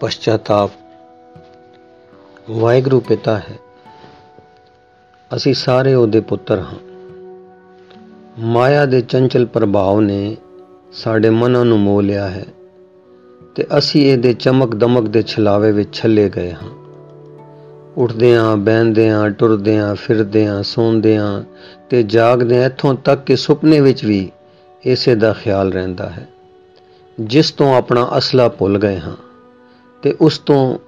ਪਛਤਾਪ ਵਾਹਿਗੁਰੂ ਪਿਤਾ ਹੈ ਅਸੀਂ ਸਾਰੇ ਉਹਦੇ ਪੁੱਤਰ ਹਾਂ ਮਾਇਆ ਦੇ ਚੰਚਲ ਪ੍ਰਭਾਵ ਨੇ ਸਾਡੇ ਮਨਾਂ ਨੂੰ ਮੋਹ ਲਿਆ ਹੈ ਤੇ ਅਸੀਂ ਇਹਦੇ ਚਮਕ ਦਮਕ ਦੇ ਛਲਾਵੇ ਵਿੱਚ ਛੱਲੇ ਗਏ ਹਾਂ ਉੱਠਦੇ ਆਂ ਬਹਿੰਦੇ ਆਂ ਟੁਰਦੇ ਆਂ ਫਿਰਦੇ ਆਂ ਸੌਂਦੇ ਆਂ ਤੇ ਜਾਗਦੇ ਆਂ ਇੱਥੋਂ ਤੱਕ ਕਿ ਸੁਪਨੇ ਵਿੱਚ ਵੀ ਇਸੇ ਦਾ ਖਿਆਲ ਰਹਿੰਦਾ ਹੈ ਜਿਸ ਤੋਂ ਆਪਣਾ ਅਸਲਾ ਭੁੱਲ ਗਏ ਹਾਂ ਤੇ ਉਸ ਤੋਂ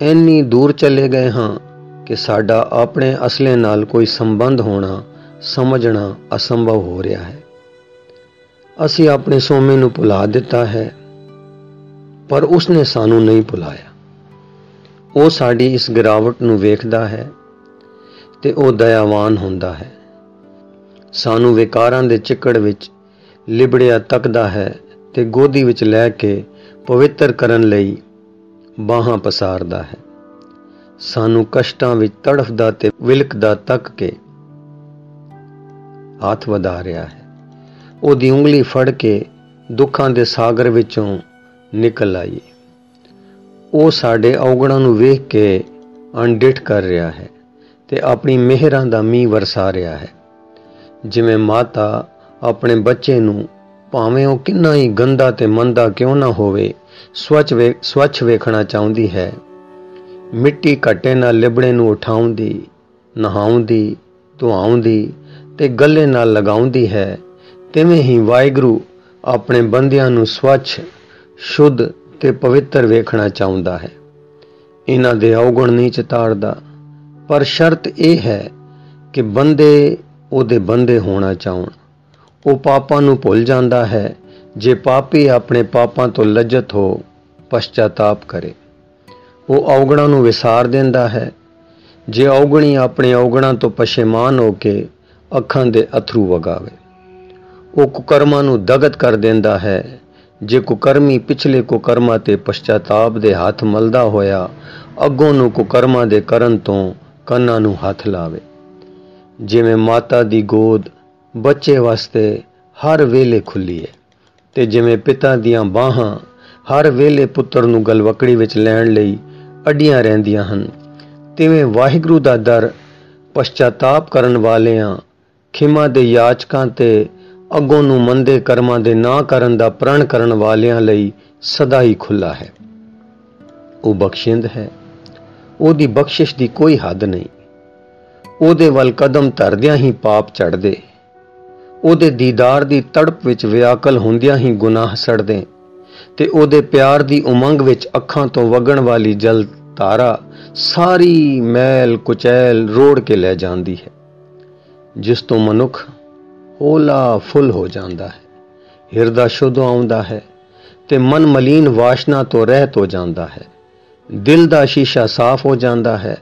ਇੰਨੀ ਦੂਰ ਚਲੇ ਗਏ ਹਾਂ ਕਿ ਸਾਡਾ ਆਪਣੇ ਅਸਲੇ ਨਾਲ ਕੋਈ ਸੰਬੰਧ ਹੋਣਾ, ਸਮਝਣਾ ਅਸੰਭਵ ਹੋ ਰਿਹਾ ਹੈ। ਅਸੀਂ ਆਪਣੇ ਸੋਮੇ ਨੂੰ ਭੁਲਾ ਦਿੱਤਾ ਹੈ, ਪਰ ਉਸਨੇ ਸਾਨੂੰ ਨਹੀਂ ਭੁਲਾਇਆ। ਉਹ ਸਾਡੀ ਇਸ ਗਿਰਾਵਟ ਨੂੰ ਵੇਖਦਾ ਹੈ ਤੇ ਉਹ ਦਇਆਵਾਨ ਹੁੰਦਾ ਹੈ। ਸਾਨੂੰ ਵਿਕਾਰਾਂ ਦੇ ਚਿੱਕੜ ਵਿੱਚ ਲਿਬੜਿਆ ਤੱਕਦਾ ਹੈ ਤੇ ਗੋਦੀ ਵਿੱਚ ਲੈ ਕੇ ਪਵਿੱਤਰ ਕਰਨ ਲਈ ਬਾਹਾਂ ਪਸਾਰਦਾ ਹੈ। ਸਾਨੂੰ ਕਸ਼ਟਾਂ ਵਿੱਚ ਤੜਫਦਾ ਤੇ ਵਿਲਕਦਾ ਤੱਕ ਕੇ ਹੱਥ ਵਧਾ ਰਿਹਾ ਹੈ। ਉਹਦੀ ਉਂਗਲੀ ਫੜ ਕੇ ਦੁੱਖਾਂ ਦੇ ਸਾਗਰ ਵਿੱਚੋਂ ਨਿਕਲ ਆਈਏ ਉਹ ਸਾਡੇ ਔਗਣਾਂ ਨੂੰ ਵੇਖ ਕੇ ਅਣਡਿਠ ਕਰ ਰਿਹਾ ਹੈ ਤੇ ਆਪਣੀ ਮਿਹਰਾਂ ਦਾ ਮੀਂਹ ਵਰਸਾ ਰਿਹਾ ਹੈ। ਜਿਵੇਂ ਮਾਤਾ ਆਪਣੇ ਬੱਚੇ ਨੂੰ ਭਾਵੇਂ ਉਹ ਕਿੰਨਾ ਹੀ ਗੰਦਾ ਤੇ ਮੰਦਾ ਕਿਉਂ ਨਾ ਹੋਵੇ ਸਵੱਛ ਵੇ, ਸਵੱਛ ਵੇਖਣਾ ਚਾਹੁੰਦੀ ਹੈ। ਮਿੱਟੀ ਘੱਟੇ ਨਾਲ ਲਿਬੜੇ ਨੂੰ ਉਠਾਉਂਦੀ, ਨਹਾਉਂਦੀ, ਧੁਆਉਂਦੀ ਤੇ ਗੱਲੇ ਨਾਲ ਲਗਾਉਂਦੀ ਹੈ। ਤਿਵੇਂ ਹੀ ਵਾਹਿਗੁਰੂ ਆਪਣੇ ਬੰਦਿਆਂ ਨੂੰ ਸਵੱਛ, ਸ਼ੁੱਧ ਤੇ ਪਵਿੱਤਰ ਵੇਖਣਾ ਚਾਹੁੰਦਾ ਹੈ। ਇਹਨਾਂ ਦੇ ਔਗਣ ਨਹੀਂ ਚਤਾੜਦਾ ਪਰ ਸ਼ਰਤ ਇਹ ਹੈ ਕਿ ਬੰਦੇ ਉਹਦੇ ਬੰਦੇ ਹੋਣਾ ਚਾਹਣ। ਉਹ ਪਾਪਾਂ ਨੂੰ ਭੁੱਲ ਜਾਂਦਾ ਹੈ ਜੇ ਪਾਪੀ ਆਪਣੇ ਪਾਪਾਂ ਤੋਂ ਲੱਜਤ ਹੋ, ਪਛਤਾਤਾਪ ਕਰੇ। ਉਹ ਔਗਣਾਂ ਨੂੰ ਵਿਸਾਰ ਦਿੰਦਾ ਹੈ। ਜੇ ਔਗਣੀ ਆਪਣੇ ਔਗਣਾਂ ਤੋਂ ਪਛੇਮਾਨ ਹੋ ਕੇ ਅੱਖਾਂ ਦੇ ਅਥਰੂ ਵਗਾਵੇ, ਉਹ ਕੁਕਰਮਾਂ ਨੂੰ ਦਗਤ ਕਰ ਦਿੰਦਾ ਹੈ। ਜੇ ਕੁਕਰਮੀ ਪਿਛਲੇ ਕੁਕਰਮਾਂ ਤੇ ਪਛਤਾਤਾਪ ਦੇ ਹੱਥ ਮਲਦਾ ਹੋਇਆ, ਅੱਗੋਂ ਨੂੰ ਕੁਕਰਮਾਂ ਦੇ ਕਰਨ ਤੋਂ ਕੰਨਾਂ ਨੂੰ ਹੱਥ ਲਾਵੇ। ਜਿਵੇਂ ਮਾਤਾ ਦੀ ਗੋਦ ਬੱਚੇ ਵਾਸਤੇ ਹਰ ਵੇਲੇ ਖੁੱਲੀ ਹੈ ਤੇ ਜਿਵੇਂ ਪਿਤਾ ਦੀਆਂ ਬਾਹਾਂ ਹਰ ਵੇਲੇ ਪੁੱਤਰ ਨੂੰ ਗਲਵਕੜੀ ਵਿੱਚ ਲੈਣ ਲਈ ਅੱਡੀਆਂ ਰਹਿੰਦੀਆਂ ਹਨ। ਤਿਵੇਂ ਵਾਹਿਗੁਰੂ ਦਾ ਦਰ ਪਛਤਾਤਾਪ ਕਰਨ ਵਾਲਿਆਂ, ਖਿਮਾ ਦੇ ਯਾਚਕਾਂ ਤੇ ਅੱਗੋਂ ਨੂੰ ਮੰਦੇ ਕਰਮਾਂ ਦੇ ਨਾ ਕਰਨ ਦਾ ਪ੍ਰਣ ਕਰਨ ਵਾਲਿਆਂ ਲਈ ਸਦਾ ਹੀ ਖੁੱਲਾ ਹੈ। ਉਹ ਬਖਸ਼ਿੰਦ ਹੈ। ਉਹਦੀ ਬਖਸ਼ਿਸ਼ ਦੀ ਕੋਈ ਹੱਦ ਨਹੀਂ। ਉਹਦੇ ਵੱਲ ਕਦਮ ਧਰਦਿਆਂ ਹੀ ਪਾਪ ਚੜਦੇ ਉਹਦੇ ਦੀਦਾਰ ਦੀ ਤੜਪ ਵਿੱਚ ਵਿਆਕਲ ਹੁੰਦਿਆਂ ਹੀ ਗੁਨਾਹ ਸੜਦੇ, ਤੇ ਉਹਦੇ ਪਿਆਰ ਦੀ ਉਮੰਗ ਵਿੱਚ ਅੱਖਾਂ ਤੋਂ ਵਗਣ ਵਾਲੀ ਜਲ ਧਾਰਾ ਸਾਰੀ ਮੈਲ ਕੁਚੈਲ ਰੋੜ ਕੇ ਲੈ ਜਾਂਦੀ ਹੈ, ਜਿਸ ਤੋਂ ਮਨੁੱਖ ਹੋਲਾ ਫੁੱਲ ਹੋ ਜਾਂਦਾ ਹੈ, ਹਿਰਦਾ ਸ਼ੁੱਧ ਆਉਂਦਾ ਹੈ ਤੇ ਮਨ ਮਲੀਨ ਵਾਸ਼ਨਾ ਤੋਂ ਰਹਿਤ ਹੋ ਜਾਂਦਾ ਹੈ, ਦਿਲ ਦਾ ਸ਼ੀਸ਼ਾ ਸਾਫ਼ ਹੋ ਜਾਂਦਾ ਹੈ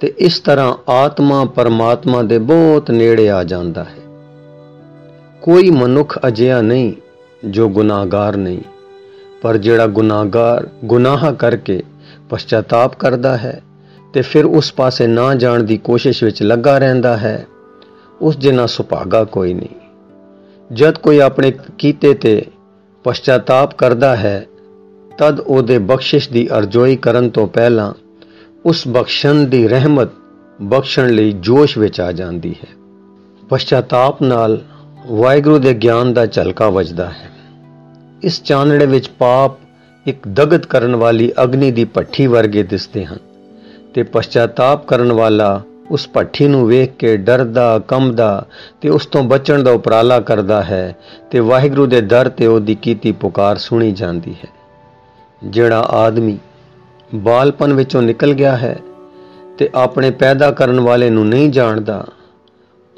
ਤੇ ਇਸ ਤਰ੍ਹਾਂ ਆਤਮਾ ਪਰਮਾਤਮਾ ਦੇ ਬਹੁਤ ਨੇੜੇ ਆ ਜਾਂਦਾ ਹੈ। ਕੋਈ ਮਨੁੱਖ ਅਜਿਹਾ ਨਹੀਂ ਜੋ ਗੁਨਾਹਗਾਰ ਨਹੀਂ, ਪਰ ਜਿਹੜਾ ਗੁਨਾਹਗਾਰ ਗੁਨਾਹ ਕਰਕੇ ਪਛਤਾਤਾਪ ਕਰਦਾ ਹੈ ਤੇ ਫਿਰ ਉਸ ਪਾਸੇ ਨਾ ਜਾਣ ਦੀ ਕੋਸ਼ਿਸ਼ ਵਿੱਚ ਲੱਗਾ ਰਹਿੰਦਾ ਹੈ, ਉਸ ਜਿੰਨਾ ਸੁਭਾਗਾ ਕੋਈ ਨਹੀਂ। ਜਦ ਕੋਈ ਆਪਣੇ ਕੀਤੇ ਤੇ ਪਛਤਾਤਾਪ ਕਰਦਾ ਹੈ, ਤਦ ਉਹਦੇ ਬਖਸ਼ਿਸ਼ ਦੀ ਅਰਜ਼ੋਈ ਕਰਨ ਤੋਂ ਪਹਿਲਾਂ ਉਸ ਬਖਸ਼ਣ ਦੀ ਰਹਿਮਤ ਬਖਸ਼ਣ ਲਈ ਜੋਸ਼ ਵਿੱਚ ਆ ਜਾਂਦੀ ਹੈ। ਪਛਤਾਤਾਪ ਨਾਲ ਵਾਹਿਗੁਰੂ ਦੇ ਗਿਆਨ ਦਾ ਝਲਕਾ ਵੱਜਦਾ ਹੈ। ਇਸ ਚਾਨਣੇ ਵਿੱਚ ਪਾਪ ਇੱਕ ਦਗਤ ਕਰਨ ਵਾਲੀ ਅਗਨੀ ਦੀ ਭੱਠੀ ਵਰਗੇ ਦਿਸਦੇ ਹਨ ਤੇ ਪਛਤਾਤਾਪ ਕਰਨ ਵਾਲਾ ਉਸ ਭੱਠੀ ਨੂੰ ਵੇਖ ਕੇ ਡਰਦਾ, ਕੰਬਦਾ ਤੇ ਉਸ ਤੋਂ ਬਚਣ ਦਾ ਉਪਰਾਲਾ ਕਰਦਾ ਹੈ ਤੇ ਵਾਹਿਗੁਰੂ ਦੇ ਦਰ ਤੇ ਉਹਦੀ ਕੀਤੀ ਪੁਕਾਰ ਸੁਣੀ ਜਾਂਦੀ ਹੈ। ਜਿਹੜਾ ਆਦਮੀ ਬਾਲਪਨ ਵਿੱਚੋਂ ਨਿਕਲ ਗਿਆ ਹੈ ਤੇ ਆਪਣੇ ਪੈਦਾ ਕਰਨ ਵਾਲੇ ਨੂੰ ਨਹੀਂ ਜਾਣਦਾ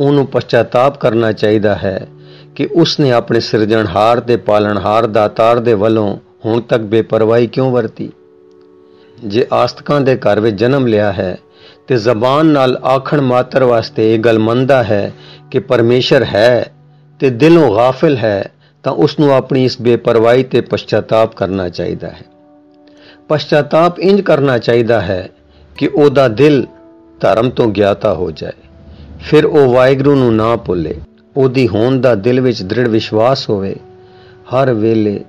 ਉਹਨੂੰ ਪਛਤਾਤਾਪ ਕਰਨਾ ਚਾਹੀਦਾ ਹੈ ਕਿ ਉਸਨੇ ਆਪਣੇ ਸਿਰਜਣਹਾਰ ਦੇ ਪਾਲਣਹਾਰ ਦਾਤਾਰ ਦੇ ਵੱਲੋਂ ਹੁਣ ਤੱਕ ਬੇਪਰਵਾਹੀ ਕਿਉਂ ਵਰਤੀ? ਜੇ ਆਸਤਕਾਂ ਦੇ ਘਰ ਵਿੱਚ ਜਨਮ ਲਿਆ ਹੈ, ਤੇ ਜ਼ਬਾਨ ਨਾਲ ਆਖਣ ਮਾਤਰ ਵਾਸਤੇ ਇਹ ਗੱਲ ਮੰਨਦਾ ਹੈ ਕਿ ਪਰਮੇਸ਼ਰ ਹੈ ਤੇ ਦਿਲੋਂ ਗਾਫਿਲ ਹੈ, ਤਾਂ ਉਸ ਨੂੰ ਆਪਣੀ ਇਸ ਬੇਪਰਵਾਹੀ ਤੇ ਪਛਤਾਤਾਪ ਕਰਨਾ ਚਾਹੀਦਾ ਹੈ। ਪਛਤਾਤਾਪ ਇੰਜ ਕਰਨਾ ਚਾਹੀਦਾ ਹੈ ਕਿ ਉਹਦਾ ਦਿਲ ਧਰਮ ਤੋਂ ਗਿਆਤਾ ਹੋ ਜਾਏ। ਫਿਰ ਉਹ ਵਾਹਿਗੁਰੂ ਨੂੰ ਨਾ ਭੁੱਲੇ। ਉਹਦੀ ਹੋਣ ਦਾ ਦਿਲ ਵਿੱਚ ਦ੍ਰਿੜ ਵਿਸ਼ਵਾਸ ਹੋਵੇ। ਹਰ ਵੇਲੇ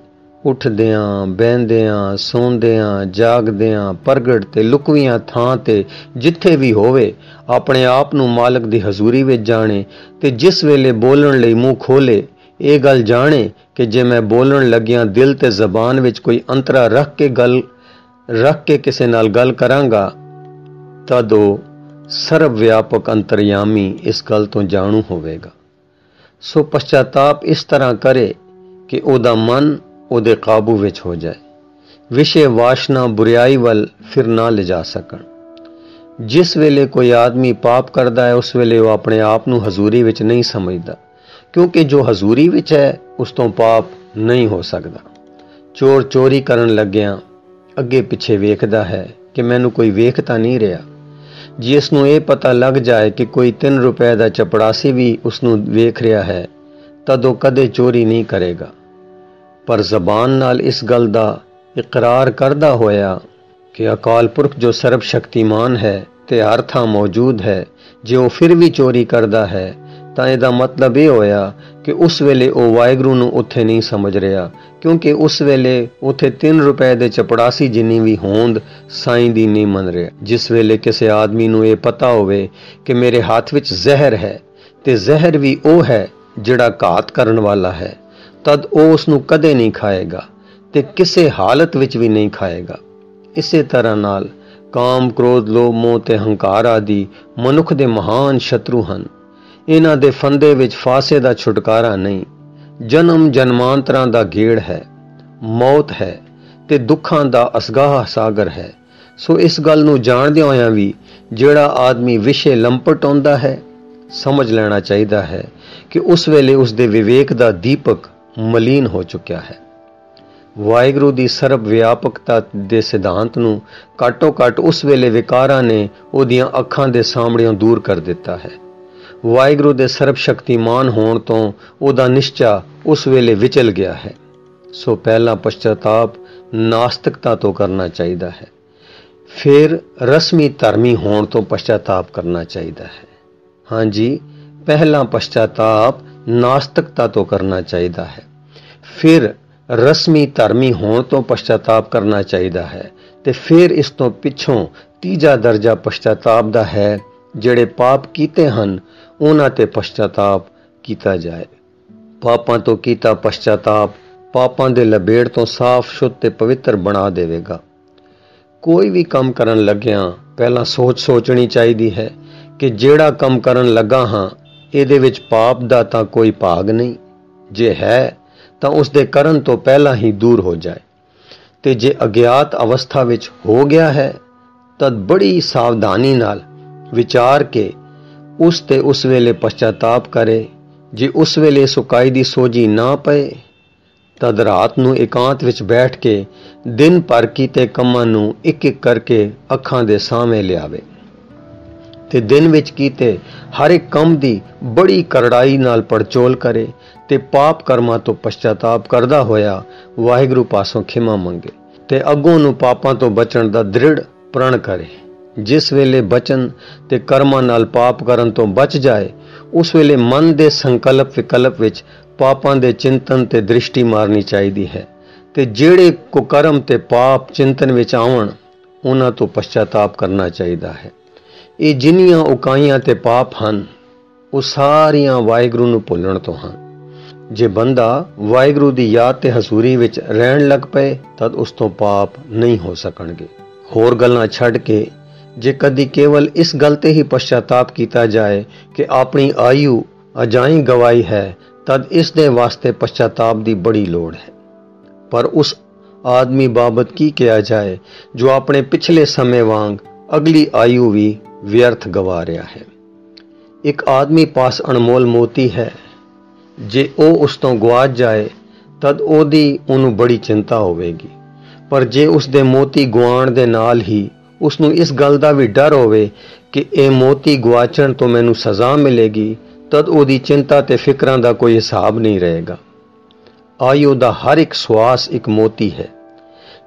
ਉੱਠਦਿਆਂ ਬੈੰਦਿਆਂ ਸੌਂਦਿਆਂ, ਜਾਗਦਿਆਂ, ਪ੍ਰਗਟ ਤੇ ਲੁਕਵੀਆਂ ਥਾਂ ਤੇ ਜਿੱਥੇ ਵੀ ਹੋਵੇ, ਆਪਣੇ ਆਪ ਨੂੰ ਮਾਲਕ ਦੀ ਹਜ਼ੂਰੀ ਵਿੱਚ ਜਾਣੇ ਤੇ ਜਿਸ ਵੇਲੇ ਬੋਲਣ ਲਈ ਮੂੰਹ ਖੋਲੇ, ਇਹ ਗੱਲ ਜਾਣੇ ਕਿ ਜੇ ਮੈਂ ਬੋਲਣ ਲੱਗਿਆਂ ਦਿਲ ਤੇ ਜ਼ਬਾਨ ਵਿੱਚ ਕੋਈ ਅੰਤਰਾ ਰੱਖ ਕੇ ਗੱਲ, ਰੱਖ ਕੇ ਕਿਸੇ ਨਾਲ ਗੱਲ ਕਰਾਂਗਾ, ਤਦ ਉਹ ਸਰਵ ਵਿਆਪਕ ਅੰਤਰਯਾਮੀ ਇਸ ਗੱਲ ਤੋਂ ਜਾਣੂ ਹੋਵੇਗਾ। ਸੋ ਪਛਤਾਪ ਇਸ ਤਰ੍ਹਾਂ ਕਰੇ ਕਿ ਉਹਦਾ ਮਨ ਉਹਦੇ ਕਾਬੂ ਵਿੱਚ ਹੋ ਜਾਏ। ਵਿਸ਼ੇ ਵਾਸ਼ਨਾ ਬੁਰੀਾਈ ਵੱਲ ਫਿਰ ਨਾ ਲਿਜਾ ਸਕਣ। ਜਿਸ ਵੇਲੇ ਕੋਈ ਆਦਮੀ ਪਾਪ ਕਰਦਾ ਹੈ, ਉਸ ਵੇਲੇ ਉਹ ਆਪਣੇ ਆਪ ਨੂੰ ਹਜ਼ੂਰੀ ਵਿੱਚ ਨਹੀਂ ਸਮਝਦਾ। ਕਿਉਂਕਿ ਜੋ ਹਜ਼ੂਰੀ ਵਿੱਚ ਹੈ, ਉਸ ਤੋਂ ਪਾਪ ਨਹੀਂ ਹੋ ਸਕਦਾ। ਚੋਰ ਚੋਰੀ ਕਰਨ ਲੱਗਿਆਂ ਅੱਗੇ ਪਿੱਛੇ ਵੇਖਦਾ ਹੈ ਕਿ ਮੈਨੂੰ ਕੋਈ ਵੇਖ ਤਾਂ ਨਹੀਂ ਰਿਹਾ। ਜਿਸ ਨੂੰ ਇਹ ਪਤਾ ਲੱਗ ਜਾਏ ਕਿ ਕੋਈ 3 ਰੁਪਏ ਦਾ ਚਪੜਾਸੀ ਵੀ ਉਸ ਨੂੰ ਵੇਖ ਰਿਹਾ ਹੈ, ਤਦ ਉਹ ਕਦੇ ਚੋਰੀ ਨਹੀਂ ਕਰੇਗਾ। ਪਰ ਜ਼ਬਾਨ ਨਾਲ ਇਸ ਗੱਲ ਦਾ ਇਕਰਾਰ ਕਰਦਾ ਹੋਇਆ ਕਿ ਅਕਾਲ ਪੁਰਖ ਜੋ ਸਰਬ ਸ਼ਕਤੀਮਾਨ ਹੈ ਤੇ ਹਰ ਥਾਂ ਮੌਜੂਦ ਹੈ, ਜੇ ਉਹ ਫਿਰ ਵੀ ਚੋਰੀ ਕਰਦਾ ਹੈ ਤਾਂ ਇਹਦਾ ਮਤਲਬ ਇਹ ਹੋਇਆ ਕਿ ਉਸ ਵੇਲੇ ਉਹ ਵਾਹਿਗੁਰੂ ਨੂੰ ਉੱਥੇ ਨਹੀਂ ਸਮਝ ਰਿਹਾ, ਕਿਉਂਕਿ ਉਸ ਵੇਲੇ ਉੱਥੇ 3 ਰੁਪਏ ਦੇ ਚਪੜਾਸੀ ਜਿੰਨੀ ਵੀ ਹੋਂਦ ਸਾਈਂ ਦੀ ਨਹੀਂ ਮੰਨ ਰਿਹਾ। ਜਿਸ ਵੇਲੇ ਕਿਸੇ ਆਦਮੀ ਨੂੰ ਇਹ ਪਤਾ ਹੋਵੇ ਕਿ ਮੇਰੇ ਹੱਥ ਵਿੱਚ ਜ਼ਹਿਰ ਹੈ ਤੇ ਜ਼ਹਿਰ ਵੀ ਉਹ ਹੈ ਜਿਹੜਾ ਘਾਤ ਕਰਨ ਵਾਲਾ ਹੈ, ਤਦ ਉਹ ਉਸ ਨੂੰ ਕਦੇ ਨਹੀਂ ਖਾਏਗਾ ਤੇ ਕਿਸੇ ਹਾਲਤ ਵਿੱਚ ਵੀ ਨਹੀਂ ਖਾਏਗਾ। ਇਸੇ ਤਰ੍ਹਾਂ ਨਾਲ ਕਾਮ, ਕ੍ਰੋਧ, ਲੋਭ, ਮੋਹ ਤੇ ਹੰਕਾਰ ਆਦਿ ਮਨੁੱਖ ਦੇ ਮਹਾਨ ਸ਼ਤਰੂ ਹਨ। ਇਹਨਾਂ ਦੇ ਫੰਦੇ ਵਿੱਚ ਫਾਸੇ ਦਾ ਛੁਟਕਾਰਾ ਨਹੀਂ। ਜਨਮ ਜਨਮਾਂਤਰਾਂ ਦਾ ਗੇੜ ਹੈ, ਮੌਤ ਹੈ ਤੇ ਦੁੱਖਾਂ ਦਾ ਅਸਗਾਹ ਸਾਗਰ ਹੈ। ਸੋ ਇਸ ਗੱਲ ਨੂੰ ਜਾਣਦੇ ਹੋਇਆਂ ਵੀ ਜਿਹੜਾ ਆਦਮੀ ਵਿਸ਼ੇ ਲੰਪਟ ਹੁੰਦਾ ਹੈ, ਸਮਝ ਲੈਣਾ ਚਾਹੀਦਾ ਹੈ ਕਿ ਉਸ ਵੇਲੇ ਉਸ ਦੇ ਵਿਵੇਕ ਦਾ ਦੀਪਕ ਮਲੀਨ ਹੋ ਚੁੱਕਿਆ ਹੈ। ਵਾਹਿਗੁਰੂ ਦੀ ਸਰਬ ਵਿਆਪਕਤਾ ਦੇ ਸਿਧਾਂਤ ਨੂੰ ਕਾਟੋ ਕਾਟ ਉਸ ਵੇਲੇ ਵਿਕਾਰਾਂ ਨੇ ਉਹਦੀਆਂ ਅੱਖਾਂ ਦੇ ਸਾਹਮਣਿਓਂ ਦੂਰ ਕਰ ਦਿੱਤਾ ਹੈ। ਵਾਹਿਗੁਰੂ ਦੇ ਸਰਬ ਸ਼ਕਤੀਮਾਨ ਹੋਣ ਤੋਂ ਉਹਦਾ ਨਿਸ਼ਚਾ ਉਸ ਵੇਲੇ ਵਿਚਲ ਗਿਆ ਹੈ। ਸੋ ਪਹਿਲਾ ਪਛਤਾਪ ਨਾਸਤਿਕਤਾ ਤੋਂ ਕਰਨਾ ਚਾਹੀਦਾ ਹੈ। ਫਿਰ ਰਸਮੀ ਧਰਮੀ ਹੋਣ ਤੋਂ ਪਛਤਾਪ ਕਰਨਾ ਚਾਹੀਦਾ ਹੈ। ਹਾਂਜੀ ਪਹਿਲਾ ਪਛਤਾਪ ਨਾਸਤਿਕਤਾ ਤੋਂ ਕਰਨਾ ਚਾਹੀਦਾ ਹੈ। ਫਿਰ ਰਸਮੀ ਧਰਮੀ ਹੋਣ ਤੋਂ ਪਛਤਾਪ ਕਰਨਾ ਚਾਹੀਦਾ ਹੈ ਤੇ ਫਿਰ ਇਸ ਤੋਂ ਪਿੱਛੋਂ ਤੀਜਾ ਦਰਜਾ ਪਛਤਾਪ ਦਾ ਹੈ, ਜਿਹੜੇ ਪਾਪ ਕੀਤੇ ਹਨ ਉਹਨਾਂ ਤੇ ਪਛਤਾਤਾਪ ਕੀਤਾ ਜਾਏ। ਪਾਪਾਂ ਤੋਂ ਕੀਤਾ ਪਛਤਾਤਾਪ ਪਾਪਾਂ ਦੇ ਲਬੇੜ ਤੋਂ ਸਾਫ਼ ਸ਼ੁੱਧ ਤੇ ਪਵਿੱਤਰ ਬਣਾ ਦੇਵੇਗਾ। ਕੋਈ ਵੀ ਕੰਮ ਕਰਨ ਲੱਗਿਆਂ ਪਹਿਲਾਂ ਸੋਚ ਸੋਚਣੀ ਚਾਹੀਦੀ ਹੈ ਕਿ ਜਿਹੜਾ ਕੰਮ ਕਰਨ ਲੱਗਾ ਹਾਂ, ਇਹਦੇ ਵਿੱਚ ਪਾਪ ਦਾ ਤਾਂ ਕੋਈ ਭਾਗ ਨਹੀਂ। ਜੇ ਹੈ, ਤਾਂ ਉਸ ਦੇ ਕਰਨ ਤੋਂ ਪਹਿਲਾਂ ਹੀ ਦੂਰ ਹੋ ਜਾਏ। ਤੇ ਜੇ ਅਗਿਆਤ ਅਵਸਥਾ ਵਿੱਚ ਹੋ ਗਿਆ ਹੈ ਤਦ ਬੜੀ ਸਾਵਧਾਨੀ ਨਾਲ ਵਿਚਾਰ ਕੇ ਉਸ ਤੇ ਉਸ ਵੇਲੇ ਪਛਤਾਤਾਪ ਕਰੇ। ਜੇ ਉਸ ਵੇਲੇ ਸੁਕਾਈ ਦੀ ਸੋਝੀ ਨਾ ਪਏ ਤਦ ਰਾਤ ਨੂੰ ਇਕਾਂਤ ਵਿੱਚ ਬੈਠ ਕੇ ਦਿਨ ਭਰ ਕੀਤੇ ਕੰਮਾਂ ਨੂੰ ਇੱਕ ਇੱਕ ਕਰਕੇ ਅੱਖਾਂ ਦੇ ਸਾਹਮਣੇ ਲਿਆਵੇ। ਤੇ ਦਿਨ ਵਿੱਚ ਕੀਤੇ ਹਰ ਇੱਕ ਕੰਮ ਦੀ ਬੜੀ ਕਰੜਾਈ ਨਾਲ ਪੜਚੋਲ ਕਰੇ ਤੇ ਪਾਪ ਕਰਮਾਂ ਤੋਂ ਪਛਤਾਤਾਪ ਕਰਦਾ ਹੋਇਆ ਵਾਹਿਗੁਰੂ ਪਾਸੋਂ ਖਿਮਾ ਮੰਗੇ ਤੇ ਅੱਗੋਂ ਨੂੰ ਪਾਪਾਂ ਤੋਂ ਬਚਣ ਦਾ ਦ੍ਰਿੜ ਪ੍ਰਣ ਕਰੇ। ਜਿਸ ਵੇਲੇ ਬਚਨ ਤੇ ਕਰਮਾਂ ਨਾਲ ਪਾਪ ਕਰਨ ਤੋਂ ਬਚ ਜਾਏ, ਉਸ ਵੇਲੇ ਮਨ ਦੇ ਸੰਕਲਪ ਵਿਕਲਪ ਵਿੱਚ ਪਾਪਾਂ ਦੇ ਚਿੰਤਨ ਤੇ ਦ੍ਰਿਸ਼ਟੀ ਮਾਰਨੀ ਚਾਹੀਦੀ ਹੈ ਤੇ ਜਿਹੜੇ ਕੁਕਰਮ ਤੇ ਪਾਪ ਚਿੰਤਨ ਵਿੱਚ ਆਉਣ, ਉਹਨਾਂ ਤੋਂ ਪਛਤਾਤਾਪ ਕਰਨਾ ਚਾਹੀਦਾ ਹੈ। ਇਹ ਜਿੰਨੀਆਂ ਉਕਾਈਆਂ ਤੇ ਪਾਪ ਹਨ, ਉਹ ਸਾਰੀਆਂ ਵਾਹਿਗੁਰੂ ਨੂੰ ਭੁੱਲਣ ਤੋਂ ਹਨ। ਜੇ ਬੰਦਾ ਵਾਹਿਗੁਰੂ ਦੀ ਯਾਦ ਤੇ ਹਜ਼ੂਰੀ ਵਿੱਚ ਰਹਿਣ ਲੱਗ ਪਏ, ਤਦ ਉਸ ਤੋਂ ਪਾਪ ਨਹੀਂ ਹੋ ਸਕਣਗੇ। ਹੋਰ ਗੱਲਾਂ ਛੱਡ ਕੇ ਜੇ ਕਦੀ ਕੇਵਲ ਇਸ ਗੱਲ ਤੇ ਹੀ ਪਛਤਾਤਾਪ ਕੀਤਾ ਜਾਏ ਕਿ ਆਪਣੀ ਆਯੂ ਅਜਾਈ ਗਵਾਈ ਹੈ, ਤਦ ਇਸ ਦੇ ਵਾਸਤੇ ਪਛਤਾਤਾਪ ਦੀ ਬੜੀ ਲੋੜ ਹੈ। ਪਰ ਉਸ ਆਦਮੀ ਬਾਬਤ ਕੀ ਕਿਹਾ ਜਾਏ, ਜੋ ਆਪਣੇ ਪਿਛਲੇ ਸਮੇਂ ਵਾਂਗ ਅਗਲੀ ਆਯੂ ਵੀ ਵਿਅਰਥ ਗਵਾ ਰਿਹਾ ਹੈ। ਇੱਕ ਆਦਮੀ ਪਾਸ ਅਨਮੋਲ ਮੋਤੀ ਹੈ। ਜੇ ਉਹ ਉਸ ਤੋਂ ਗਵਾਚ ਜਾਏ, ਤਦ ਉਹਦੀ ਉਹਨੂੰ ਬੜੀ ਚਿੰਤਾ ਹੋਵੇਗੀ। ਪਰ ਜੇ ਉਸ ਦੇ ਮੋਤੀ ਗਵਾਣ ਦੇ ਨਾਲ ਹੀ ਉਸ ਨੂੰ ਇਸ ਗੱਲ ਦਾ ਵੀ ਡਰ ਹੋਵੇ ਕਿ ਇਹ ਮੋਤੀ ਗਵਾਚਣ ਤੋਂ ਮੈਨੂੰ ਸਜ਼ਾ ਮਿਲੇਗੀ, ਤਦ ਉਹਦੀ ਚਿੰਤਾ ਤੇ ਫਿਕਰਾਂ ਦਾ ਕੋਈ ਹਿਸਾਬ ਨਹੀਂ ਰਹੇਗਾ। ਆਯੂ ਦਾ ਹਰ ਇੱਕ ਸਵਾਸ ਇੱਕ ਮੋਤੀ ਹੈ,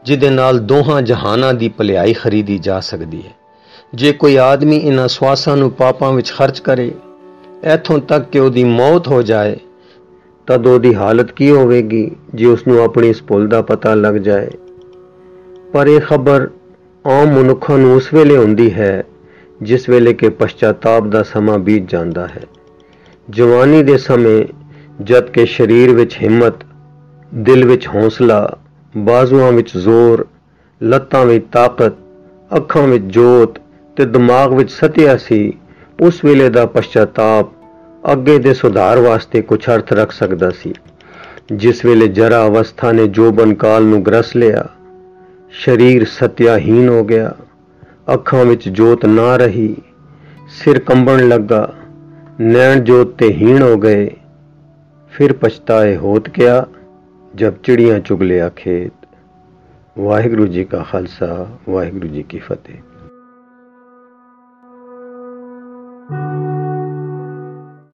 ਜਿਹਦੇ ਨਾਲ ਦੋਹਾਂ ਜਹਾਨਾਂ ਦੀ ਭਲਾਈ ਖਰੀਦੀ ਜਾ ਸਕਦੀ ਹੈ। ਜੇ ਕੋਈ ਆਦਮੀ ਇਹਨਾਂ ਸਵਾਸਾਂ ਨੂੰ ਪਾਪਾਂ ਵਿੱਚ ਖਰਚ ਕਰੇ ਇਥੋਂ ਤੱਕ ਕਿ ਉਹਦੀ ਮੌਤ ਹੋ ਜਾਏ, ਤਦ ਉਹਦੀ ਹਾਲਤ ਕੀ ਹੋਵੇਗੀ ਜੇ ਉਸ ਨੂੰ ਆਪਣੀ ਇਸ ਭੁੱਲ ਦਾ ਪਤਾ ਲੱਗ ਜਾਏ? ਪਰ ਇਹ ਖਬਰ ਆਮ ਮਨੁੱਖਾਂ ਨੂੰ ਉਸ ਵੇਲੇ ਹੁੰਦੀ ਹੈ, ਜਿਸ ਵੇਲੇ ਕਿ ਪਛਤਾਤਾਪ ਦਾ ਸਮਾਂ ਬੀਤ ਜਾਂਦਾ ਹੈ। ਜਵਾਨੀ ਦੇ ਸਮੇਂ, ਜਦ ਕਿ ਸਰੀਰ ਵਿੱਚ ਹਿੰਮਤ, ਦਿਲ ਵਿੱਚ ਹੌਸਲਾ, ਬਾਜ਼ੂਆਂ ਵਿੱਚ ਜ਼ੋਰ, ਲੱਤਾਂ ਵਿੱਚ ਤਾਕਤ, ਅੱਖਾਂ ਵਿੱਚ ਜੋਤ ਤੇ ਦਿਮਾਗ ਵਿੱਚ ਸਤਿਆ ਸੀ, ਉਸ ਵੇਲੇ ਦਾ ਪਛਤਾਤਾਪ ਅੱਗੇ ਦੇ ਸੁਧਾਰ ਵਾਸਤੇ ਕੁਝ ਅਰਥ ਰੱਖ ਸਕਦਾ ਸੀ। ਜਿਸ ਵੇਲੇ ਜਰਾ ਅਵਸਥਾ ਨੇ ਜੋਬਨ ਕਾਲ ਨੂੰ ਗਰਸ ਲਿਆ ਸਰੀਰ ਸਤਿਆਹੀਨ ਹੋ ਗਿਆ। ਅੱਖਾਂ ਵਿੱਚ ਜੋਤ ਨਾ ਰਹੀ। ਸਿਰ ਕੰਬਣ ਲੱਗਾ। ਨੈਣ ਜੋਤ ਤੇ ਹੀਣ ਹੋ ਗਏ। ਫਿਰ ਪਛਤਾਏ ਹੋਤ ਕਿਆ, ਜਬ ਚਿੜੀਆਂ ਚੁਗ ਲਿਆ ਖੇਤ। ਵਾਹਿਗੁਰੂ ਜੀ ਕਾ ਖਾਲਸਾ, ਵਾਹਿਗੁਰੂ ਜੀ ਕੀ ਫਤਿਹ।